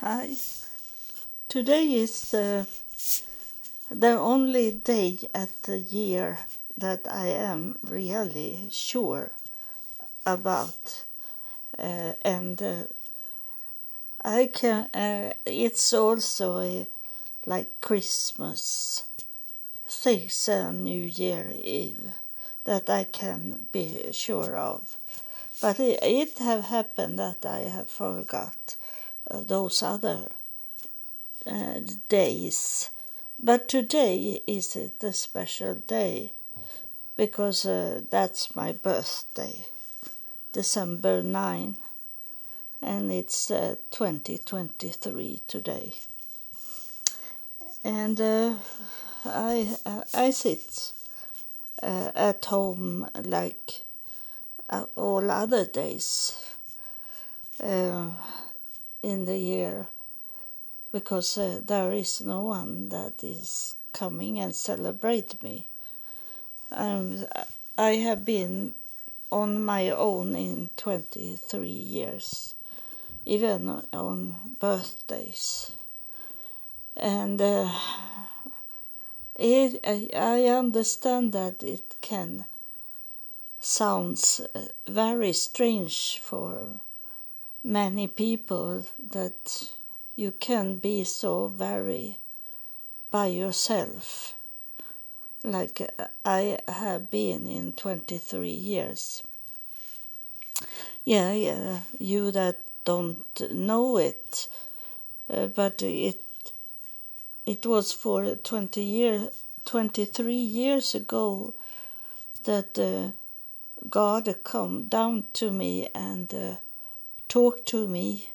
Hi. Today is the the only day at the year that I am really sure about, uh, and uh, I can. Uh, it's also a, like Christmas, things and New Year Eve that I can be sure of, but it, it have happened that I have forgot uh, those other uh, days. But today is a special day because uh, that's my birthday, December 9, and it's uh, 2023 today. And uh, I, I sit uh, at home like uh, all other days uh, in the year because uh, there is no one that is coming and celebrate me. Um, I have been on my own in 23 years, even on birthdays. And uh, it, I, understand that it can sounds uh, very strange for many people that you can be so very by yourself like I have been in 23 years. Yeah, yeah, you that don't know it, uh, but it it was for 20 year 23 years ago that uh, God come down to me and uh, talked to me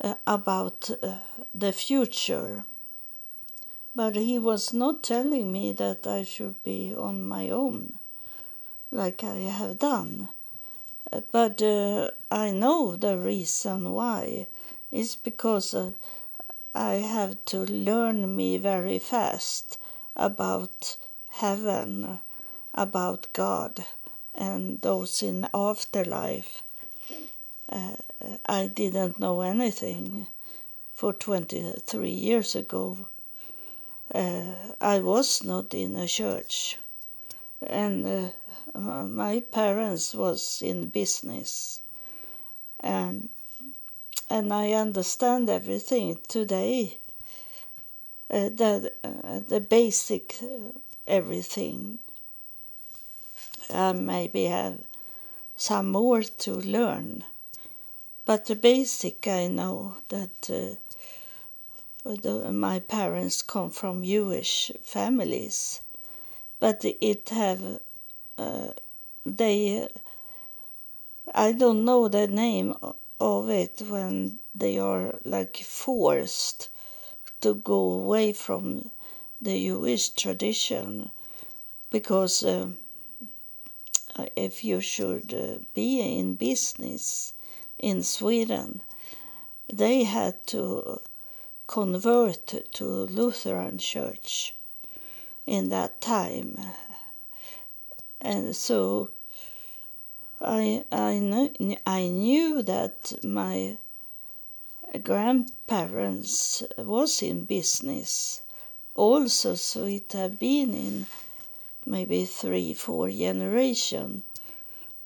uh, about uh, the future. But he was not telling me that I should be on my own, like I have done. But uh, I know the reason why. It's because uh, I have to learn me very fast about heaven, about God, and those in afterlife. Uh, I didn't know anything for 23 years ago. Uh, I was not in a church, and uh, my parents was in business. Um, and I understand everything today. Uh, the uh, the basic uh, everything. I maybe have some more to learn, but the basic I know that uh, the, my parents come from Jewish families, but it have uh, they. I don't know the name of it when they are like forced to go away from the Jewish tradition because uh, if you should uh, be in business in Sweden, they had to convert to Lutheran church in that time. And so I I knew, I knew that my grandparents was in business also, so it had been in maybe three, four generation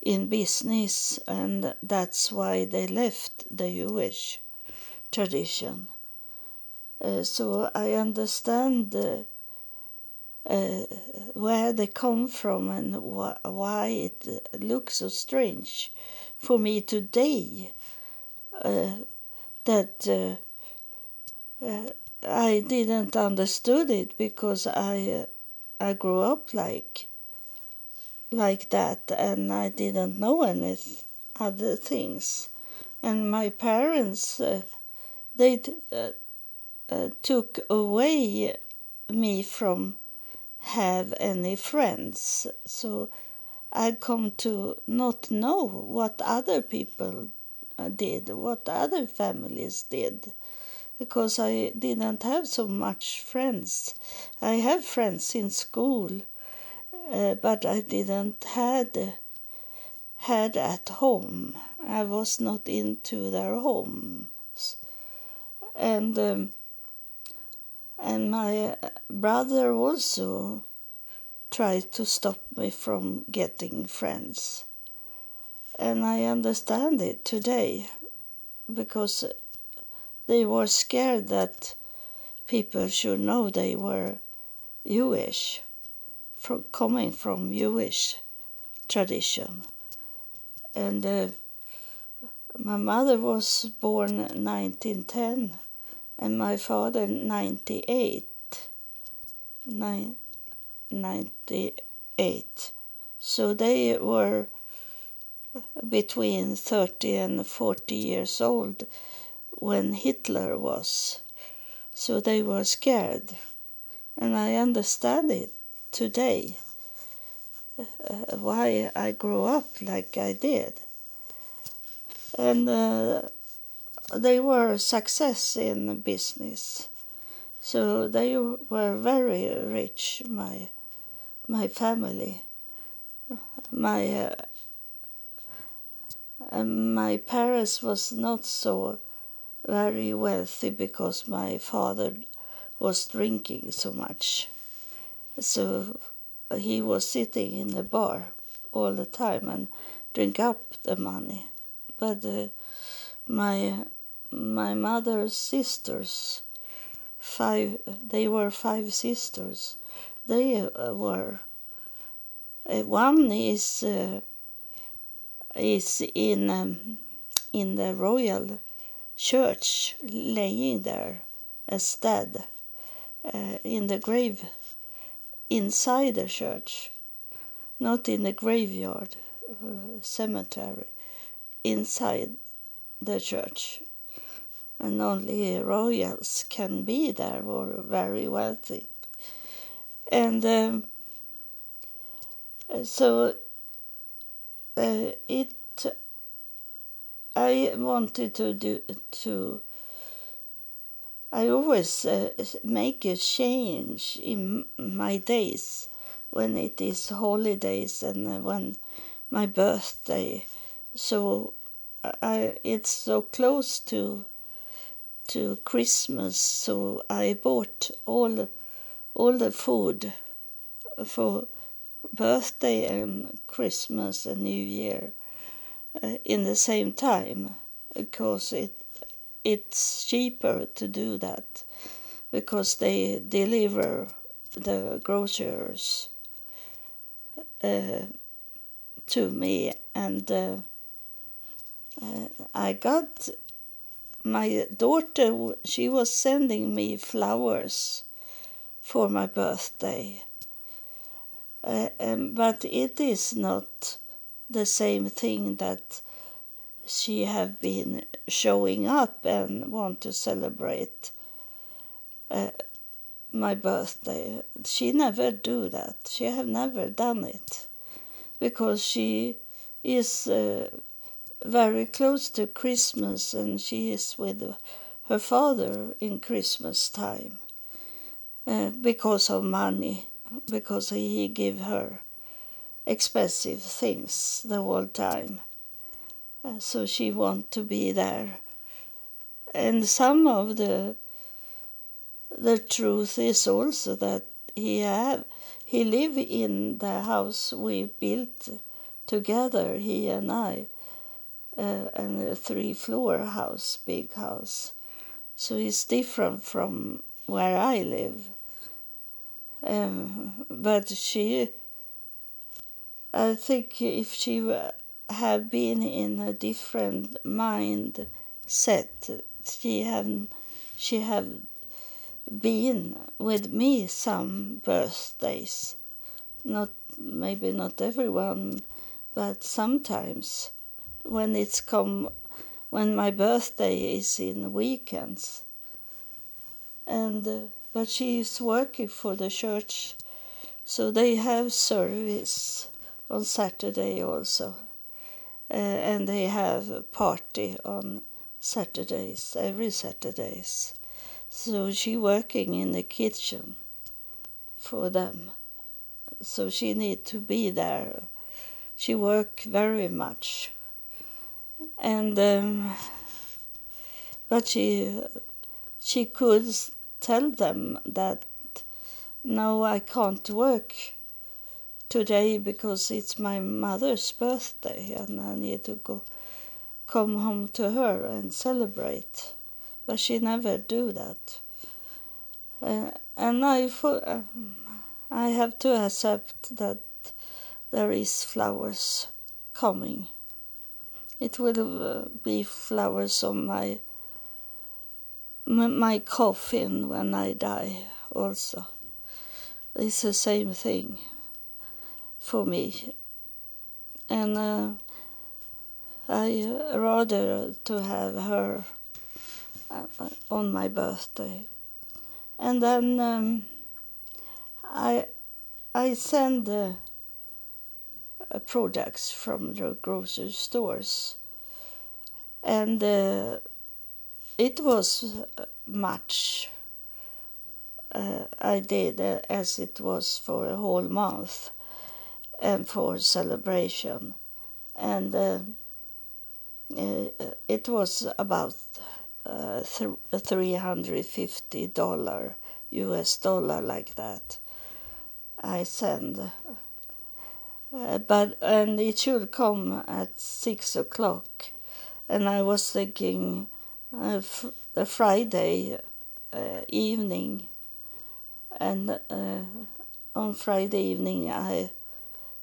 in business, and that's why they left the Jewish tradition. Uh, so I understand uh, uh, where they come from and wh- why it looks so strange for me today uh, that uh, uh, I didn't understood it because I I grew up like like that and I didn't know any other things and my parents uh, they uh, uh, took away me from have any friends. So I come to not know what other people did, what other families did, because I didn't have so much friends. I have friends in school, uh, but I didn't had had at home. I was not into their homes, and um, and my brother also tried to stop me from getting friends. And I understand it today because they were scared that people should know they were Jewish, from coming from Jewish tradition. And uh, my mother was born 1910 and my father 98. Nine, 98. So they were between 30 and 40 years old when Hitler was. So they were scared. And I understand it today uh, why I grew up like I did. And uh, they were a success in business. So they were very rich, my my family. My uh, my parents was not so very wealthy because my father was drinking so much. So he was sitting in the bar all the time and drink up the money. But uh, my my mother's sisters, five they were five sisters. They uh, were uh, one is uh, is in um, in the royal church laying there as dead uh, in the grave inside the church, not in the graveyard uh, cemetery, inside the church. And only royals can be there or very wealthy. And um, so uh, it I wanted to do to. I always uh, make a change in my days when it is holidays and when my birthday. So I it's so close to to Christmas, so I bought all all the food for birthday and Christmas and New Year uh, in the same time because it it's cheaper to do that because they deliver the groceries uh, to me and uh, uh I got my daughter she was sending me flowers for my birthday um, but it is not the same thing that she have been showing up and want to celebrate uh, my birthday. She never do that. She have never done it because she is uh, very close to Christmas and she is with her father in Christmas time uh, because of money because he give her expensive things the whole time. So she want to be there. And some of the the truth is also that he have he live in the house we built together, he and I, uh, and a three floor house, big house. So it's different from where I live. Um, but she I think if she had been in a different mind set, she have she have been with me some birthdays. Not maybe not everyone, but sometimes when it's come when my birthday is in weekends. And uh, but she is working for the church, so they have service on Saturday also. Uh, and they have a party on Saturdays, every Saturdays. So she working in the kitchen for them. So she need to be there. She work very much. And um, but she she could tell them that no, I can't work today because it's my mother's birthday and I need to go come home to her and celebrate. But she never do that. Uh, and I, uh, I have to accept that there is flowers coming. It will uh, be flowers on my my coffin when I die also. It's the same thing for me. And uh, I rather to have her uh, on my birthday. And then um, I I send uh, products from the grocery stores, and uh, it was much. Uh, I did uh, as it was for a whole month and for celebration, and uh, it was about uh, three hundred fifty dollar US dollar like that. I send, uh, but and it should come at six o'clock, and I was thinking, uh, a Friday uh, evening, and uh, on Friday evening I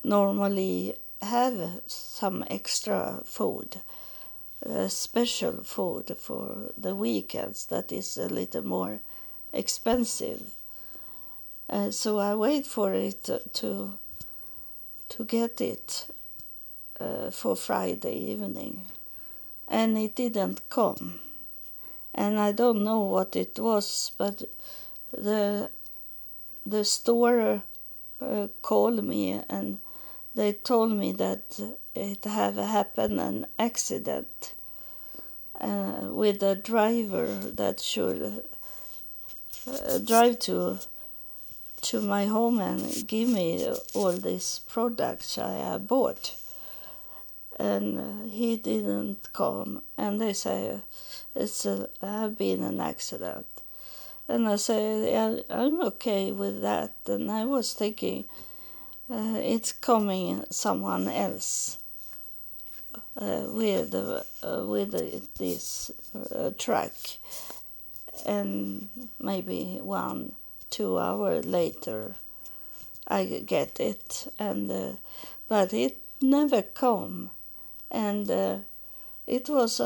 normally have some extra food uh, special food for the weekends that is a little more expensive. Uh, so I wait for it to to get it uh, for Friday evening, and it didn't come. And I don't know what it was, but the the store uh, called me and they told me that it have happened an accident uh, with a driver that should uh, drive to to my home and give me all these products I have bought. And he didn't come, and they say it's a, have been an accident. And I say I'm okay with that. And I was thinking uh, it's coming someone else. Uh, with uh, with this truck, and maybe one two hour later, I get it, and but it never come, and it was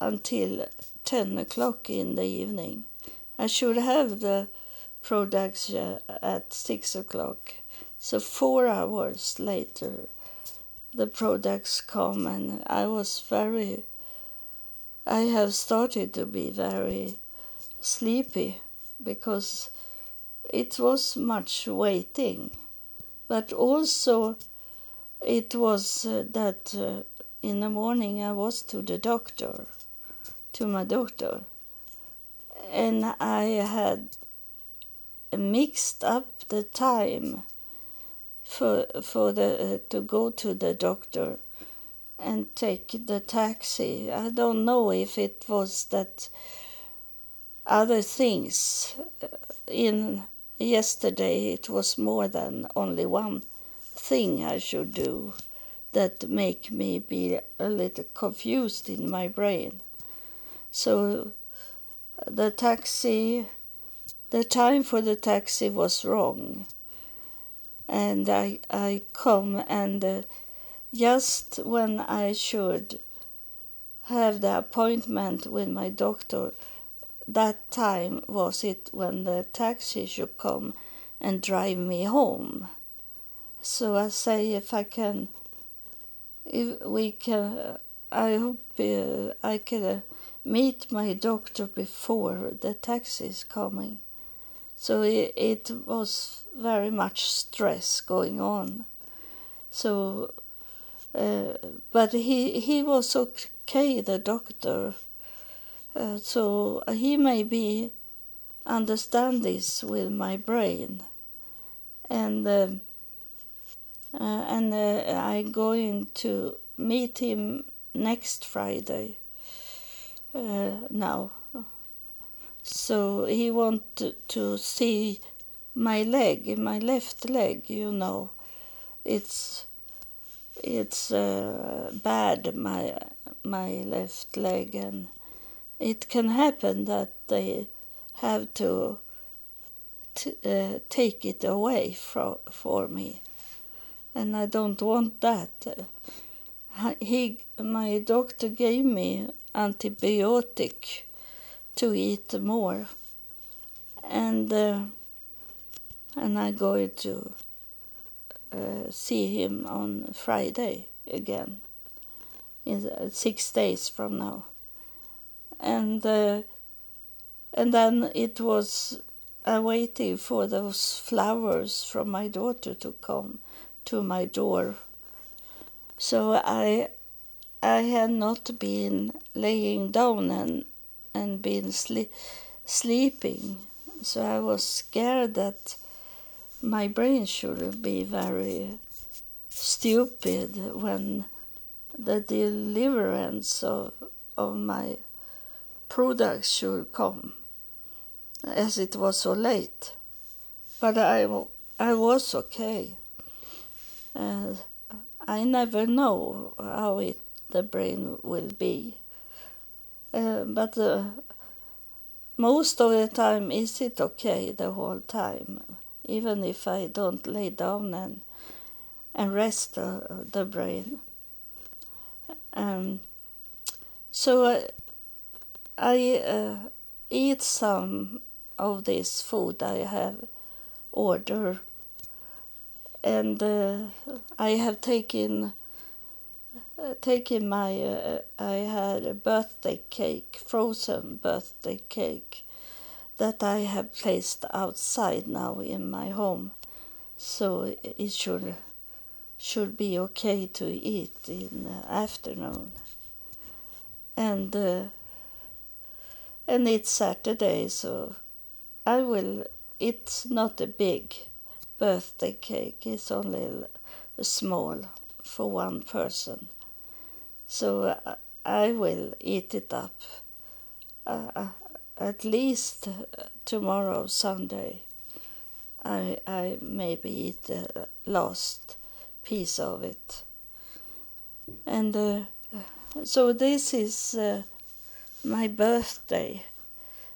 until ten o'clock in the evening. I should have the products at six o'clock so four hours later, the products come, and I was very. I have started to be very sleepy because it was much waiting, but also it was uh, that uh, in the morning I was to the doctor, to my doctor, and I had mixed up the time for for the uh, to go to the doctor and take the taxi. I don't know if it was that other things uh, in yesterday it was more than only one thing I should do that make me be a little confused in my brain. So the taxi the time for the taxi was wrong and I, I come and uh, just when I should have the appointment with my doctor, that time was it when the taxi should come and drive me home. So I say if I can, if we can, I hope uh, I can uh, meet my doctor before the taxi is coming. So it, it was very much stress going on. So, uh, but he he was okay, the doctor. Uh, so he maybe understand this with my brain, and uh, uh and uh, I'm going to meet him next Friday. Uh, now, so he wanted to see my leg, my left leg. You know, it's it's uh, bad my my left leg, and it can happen that they have to t- uh, take it away for for me, and I don't want that. He, my doctor gave me antibiotic to eat more, and uh, and I go to uh, see him on Friday again, in six days from now, and uh, and then it was I waiting for those flowers from my daughter to come to my door. So I I had not been laying down and and been sli- sleeping. So I was scared that my brain should be very stupid when the deliverance of, of my products should come, as it was so late. But I, I was okay. Uh, I never know how it, the brain will be. Uh, but uh, most of the time, is it okay the whole time? Even if I don't lay down and and rest uh, the brain. Um, so uh, I uh, eat some of this food I have ordered, and uh, I have taken uh, taking my, uh, I had a birthday cake, frozen birthday cake, that I have placed outside now in my home, so it should should be okay to eat in the afternoon. And uh, and it's Saturday, so I will. It's not a big birthday cake. It's only a small for one person so uh, I will eat it up. Uh, uh at least uh, tomorrow, Sunday, I, I maybe eat the last piece of it. And uh, so this is uh, my birthday,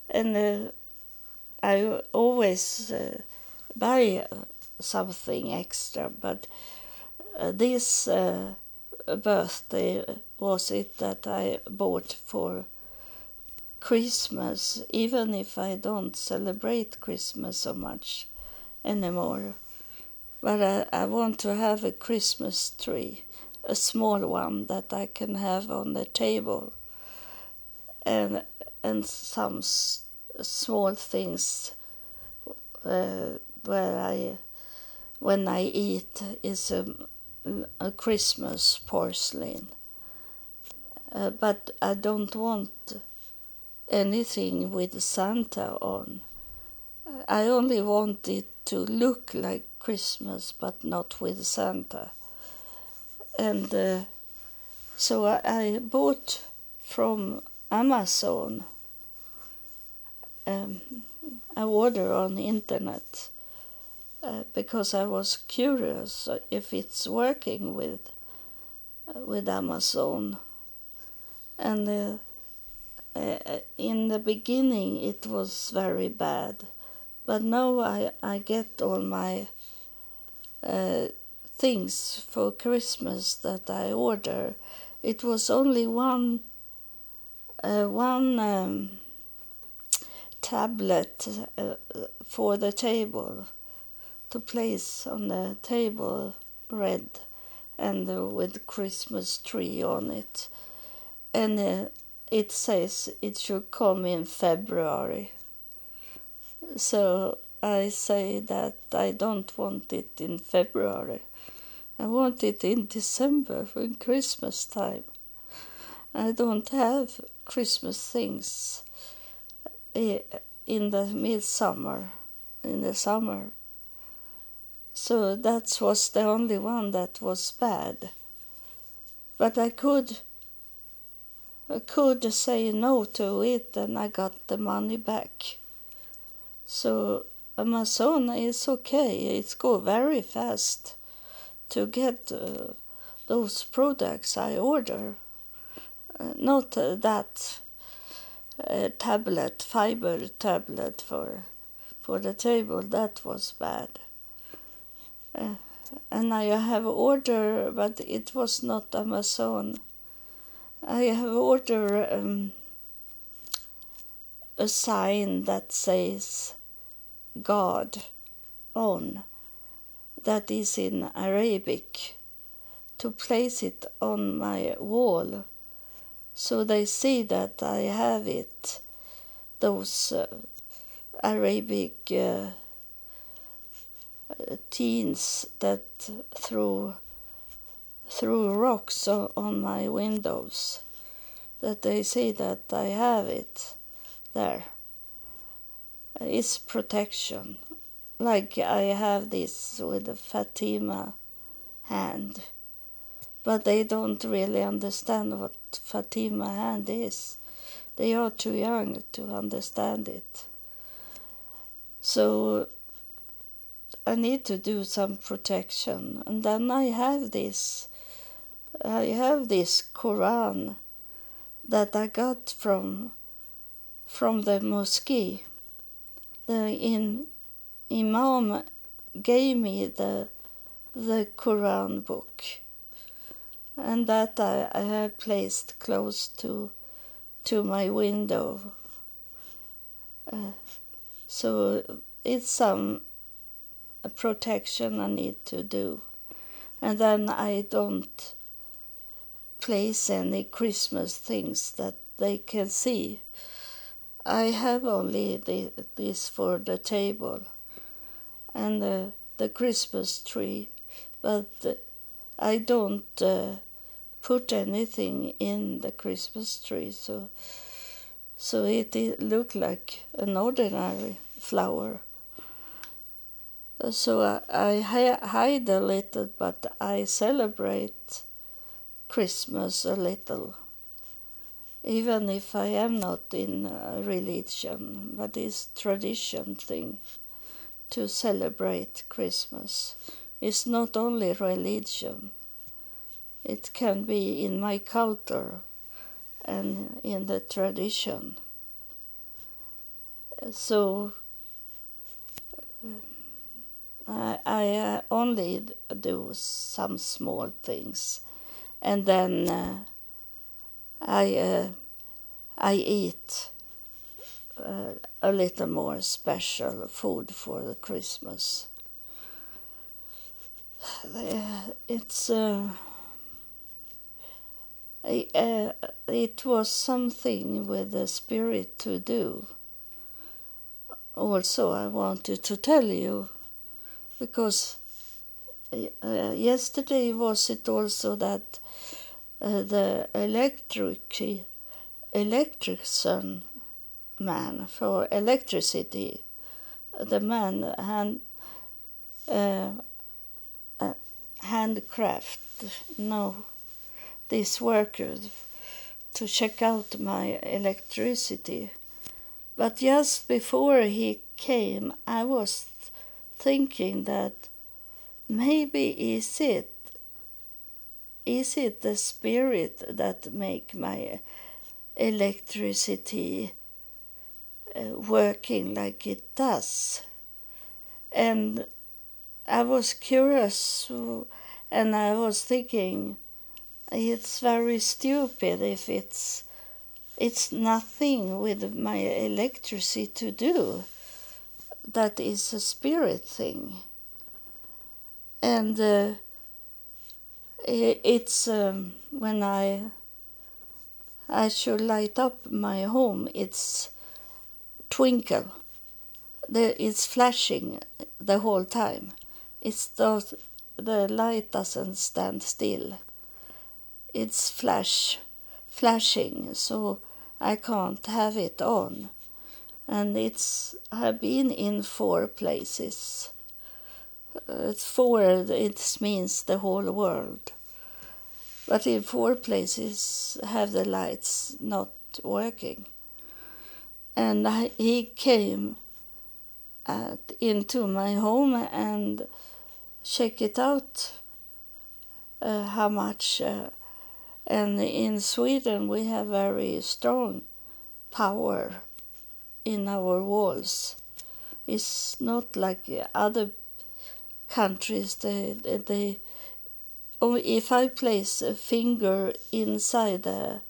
and I always buy something extra, but this birthday was it that I bought for Christmas, even if I don't celebrate Christmas so much anymore. But I, I want to have a Christmas tree, a small one that I can have on the table, and and some s- small things uh, where I, when I eat, is a a Christmas porcelain. Uh, but I don't want anything with Santa on. I only want it to look like Christmas, but not with Santa. And uh, so I, I, bought from Amazon. Um, I order on the internet uh, because I was curious if it's working with uh, with Amazon. And uh, uh, in the beginning, it was very bad, but now I I get all my uh, things for Christmas that I order. It was only one uh, one. Um, tablet for the table to place on the table red and uh, with Christmas tree on it. And uh, it says it should come in February. So I say that I don't want it in February. I want it in December for Christmas time. I don't have Christmas things eh, in the midsummer, in the summer. So that was the only one that was bad. But I could could say no to it and I got the money back. So Amazon is okay. It's go very fast to get uh, those products I order. Uh, not uh, that uh, tablet, fiber tablet for for the table. That was bad. Uh, and I have order, but it was not Amazon. I have ordered um, a sign that says God on, that is in Arabic, to place it on my wall so they see that I have it, those uh, Arabic uh, teens that threw threw rocks on my windows that they see that I have it there. It's protection. Like I have this with the Fatima hand. But they don't really understand what Fatima hand is. They are too young to understand it. So I need to do some protection. And then I have this I have this Quran that I got from from the mosque. The in, Imam gave me the the Quran book, and that I, I have placed close to to my window. Uh, so it's some protection I need to do, and then I don't place any Christmas things that they can see. I have only the, this for the table and the, Christmas tree, but I don't uh, put anything in the Christmas tree, so so it, it like an ordinary flower. So uh, I, I hide a little, but I celebrate Christmas a little, even if I am not in uh, religion, but it's tradition thing to celebrate Christmas. It's not only religion. It can be in my culture and in the tradition. So I, I only do some small things and then uh, I uh, I eat uh, a little more special food for the Christmas. It's uh, uh, it was something with the spirit to do. Also, I wanted to tell you because uh, yesterday was it also that uh, the electric electrician man for electricity, the man hand uh, uh, handcraft no this worker to check out my electricity. But just before he came, I was thinking that maybe is it is it the spirit that make my electricity uh, working like it does? And i was curious and i was thinking it's very stupid if it's it's nothing with my electricity to do that is a spirit thing and uh, it's um, when I I should light up my home. It's twinkle. it's flashing the whole time. It's those, the light doesn't stand still. It's flash, flashing, so I can't have it on. And it's I've been in four places uh, four, it means the whole world. but in four places have the lights not working. And I, he came at, into my home and check it out uh, how much uh, and in Sweden we have very strong power in our walls it's not like other countries they they if I place a finger inside the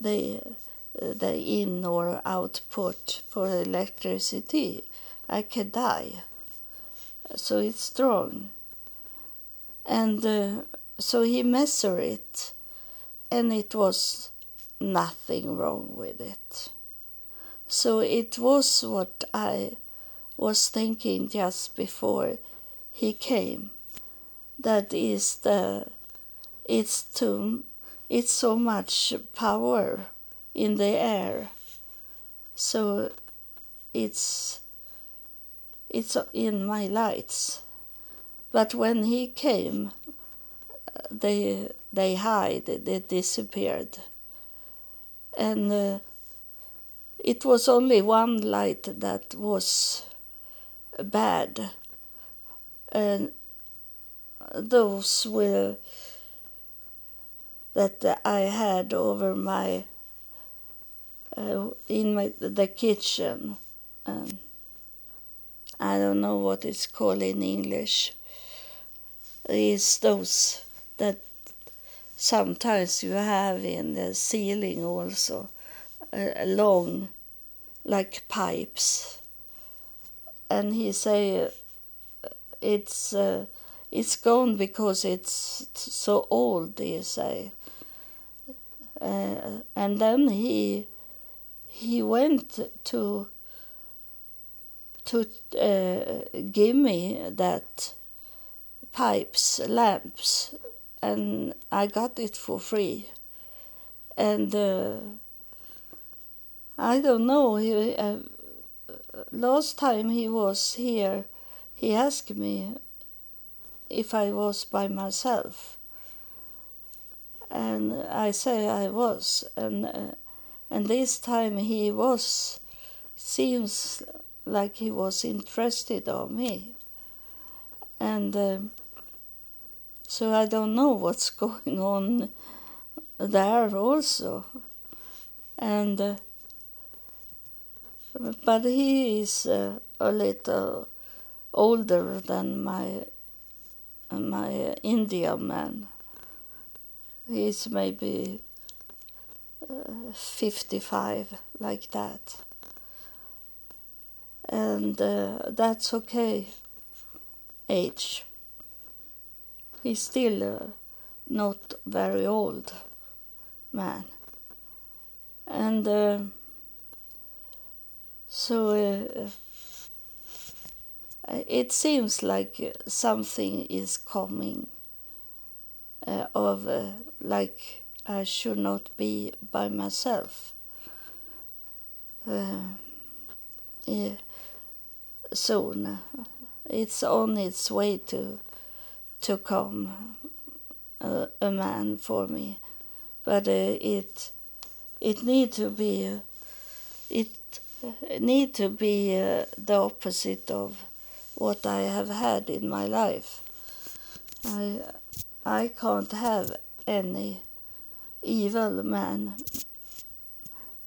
the the in or output for electricity, I can die. So it's strong. And uh, so he measured it, and it was nothing wrong with it. So it was what I was thinking just before he came. That is the it's too it's so much power in the air. So it's it's in my lights. But when he came they they hide they disappeared. And uh, it was only one light that was bad and those were that I had over my uh, in my the kitchen. Um, I don't know what it's called in English. Is those that sometimes you have in the ceiling also, uh, long, like pipes. And he say it's. Uh, it's gone because it's so old, He say. Uh, and then he he went to to give me that pipes lamps and I got it for free and I don't know he, uh, last time he was here he asked me if I was by myself. And I say I was, and uh, and this time he was, seems like he was interested on me. And uh, so I don't know what's going on there also. And uh, but he is uh, a little older than my my Indian man. He's maybe uh, 55, like that. And uh, that's okay, age. He's still uh, not very old man. And uh, so uh, uh, it seems like something is coming uh, of uh, like I should not be by myself. Uh, yeah, soon, it's on its way to to come uh, a man for me, but it it need to be it need to be the opposite of what I have had in my life. I, I can't have any evil man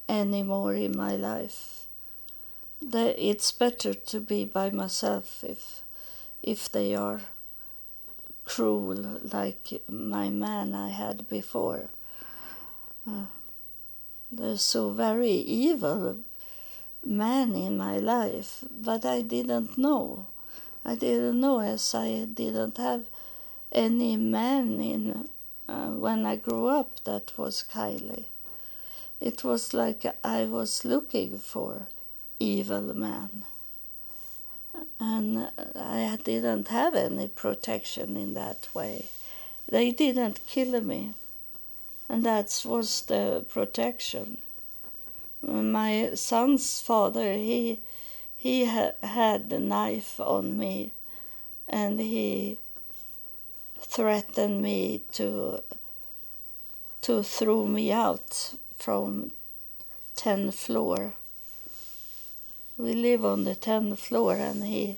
anymore in my life. The, it's better to be by myself if, if they are cruel like my man I had before. Uh, they're so very evil man in my life, but I didn't know. I didn't know as I didn't have any man in uh, when I grew up that was Kylie. It was like I was looking for evil man. And I didn't have any protection in that way. They didn't kill me. And that was the protection. My son's father, he he ha- had a knife on me and he threatened me to to throw me out from 10th floor. We live on the 10th floor and he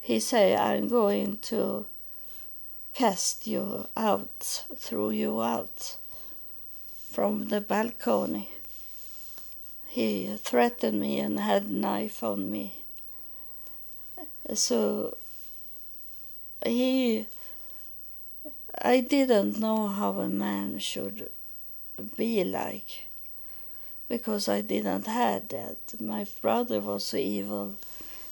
he say I'm going to cast you out, throw you out from the balcony. He threatened me and had knife on me. So he I didn't know how a man should be like because I didn't have that. My brother was evil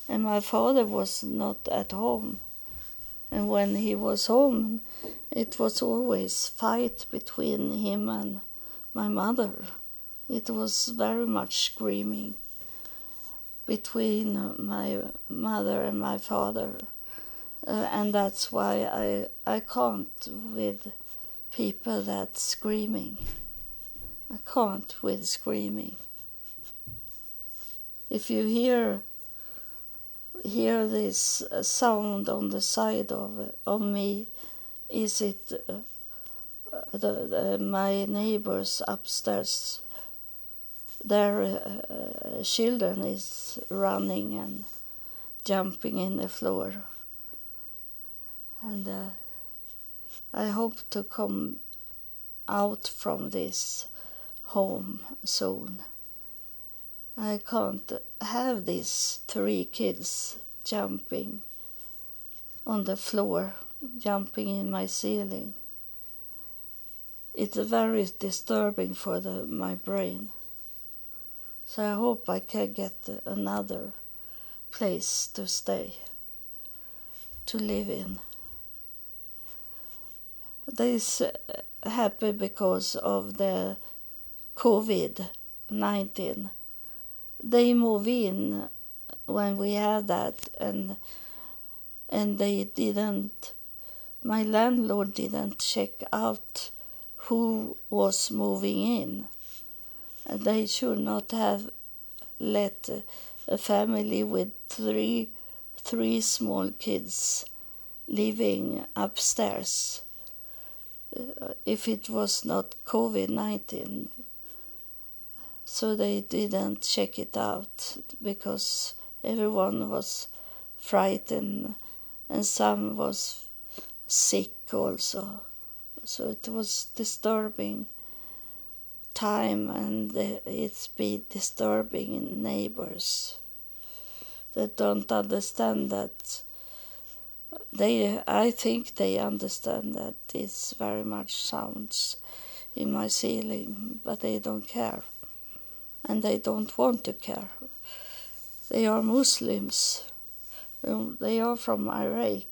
and my father was not at home. And when he was home, it was always fight between him and my mother. It was very much screaming between my mother and my father. Uh, and that's why I, I can't with people that screaming. I can't with screaming. If you hear hear this uh, sound on the side of of me, is it uh, the, the, my neighbors upstairs? Their uh, children is running and jumping in the floor, and uh, I hope to come out from this home soon. I can't have these three kids jumping on the floor, jumping in my ceiling. It's very disturbing for the, my brain. So I hope I can get another place to stay, to live in. This uh, happened because of the COVID 19. They move in when we had that, and and they didn't. My landlord didn't check out who was moving in. They should not have let a family with three three small kids living upstairs uh, if it was not COVID 19. So they didn't check it out because everyone was frightened and some was sick also. So it was disturbing time and it's be disturbing neighbors that don't understand that they I think they understand that it's very much sounds in my ceiling, but they don't care. And they don't want to care. They are Muslims. They are from Iraq.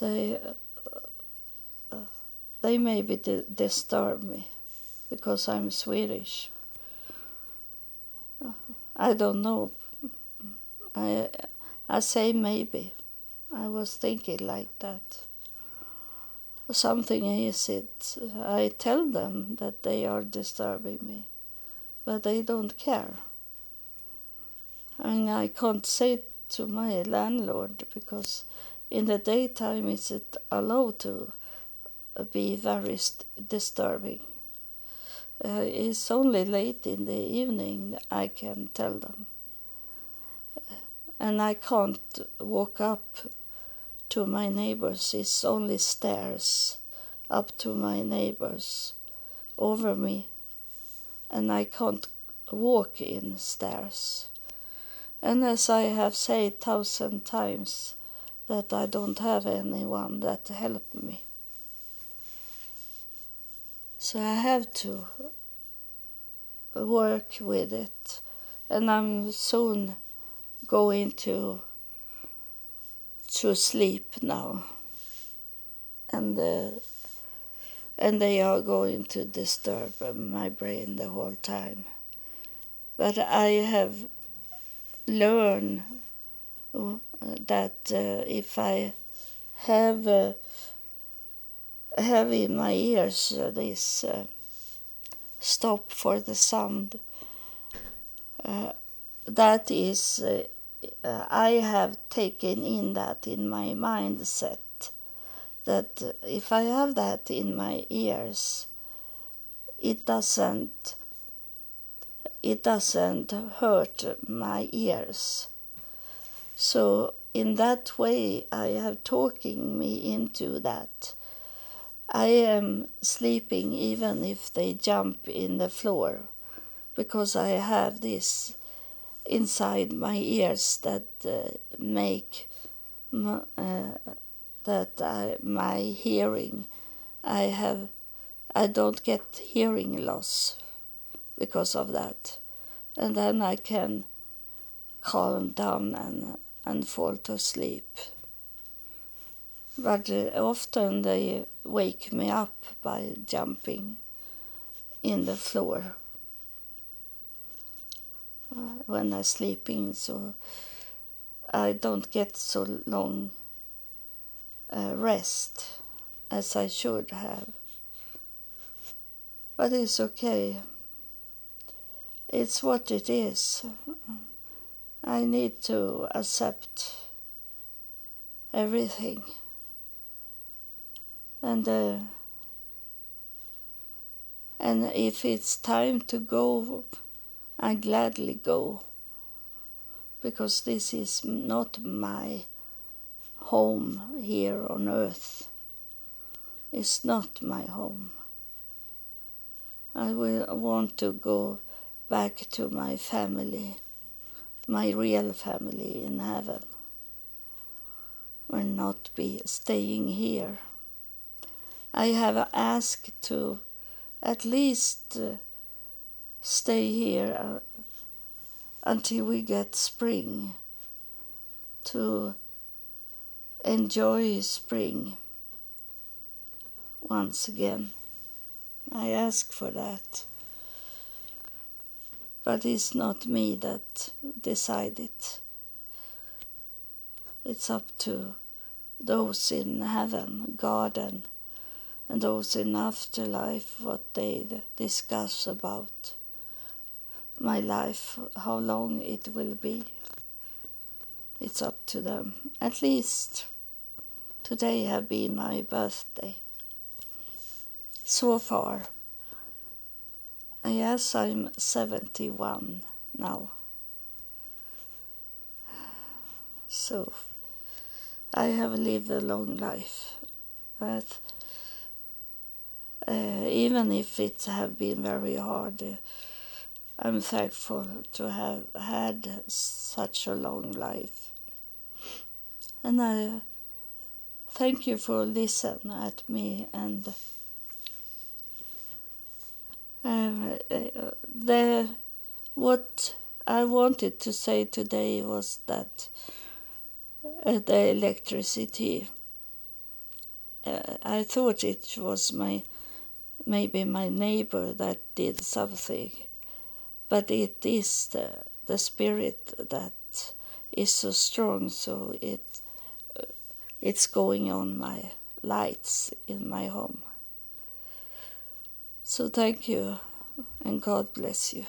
They uh, they maybe disturb me because I'm Swedish. I don't know. I I say maybe. I was thinking like that. Something is it. I tell them that they are disturbing me, but they don't care. And I can't say to my landlord because in the daytime is it allowed to be very disturbing. Uh, it's only late in the evening I can tell them. And I can't walk up to my neighbors it's only stairs up to my neighbors over me and I can't walk in stairs. And as I have said thousand times that I don't have anyone that help me. So I have to work with it and I'm soon going to to sleep now. And uh, and they are going to disturb my brain the whole time. But I have learned that uh, if I have have in my ears uh, this uh, stop for the sound, that is uh, I have taken in that in my mindset that if I have that in my ears, it doesn't it doesn't hurt my ears. So in that way, I have talking me into that. I am sleeping even if they jump in the floor, because I have this inside my ears that uh, make m- uh, that I, my hearing, I have, I don't get hearing loss because of that, and then I can calm down and and fall to sleep. But often they wake me up by jumping in the floor uh, when I'm sleeping, so I don't get so long uh, rest as I should have. But it's okay. It's what it is. I need to accept everything. And uh, and if it's time to go, I gladly go. Because this is not my home here on earth. It's not my home. I will want to go back to my family my real family in heaven will not be staying here. I have asked to at least uh, stay here uh, until we get spring to enjoy spring once again. I ask for that. But it's not me that decide it. It's up to those in heaven, God, and, and those in afterlife, what they discuss about my life, how long it will be. It's up to them. At least today have been my birthday. So far. Yes, I'm 71 now. So, I have lived a long life, but uh, even if it have been very hard, uh, I'm thankful to have had such a long life. And I thank you for listening at me and um, uh, the what I wanted to say today was that uh, the electricity. Uh, I thought it was my maybe my neighbor that did something, but it is the, the spirit that is so strong. So it uh, it's going on my lights in my home. So thank you and God bless you.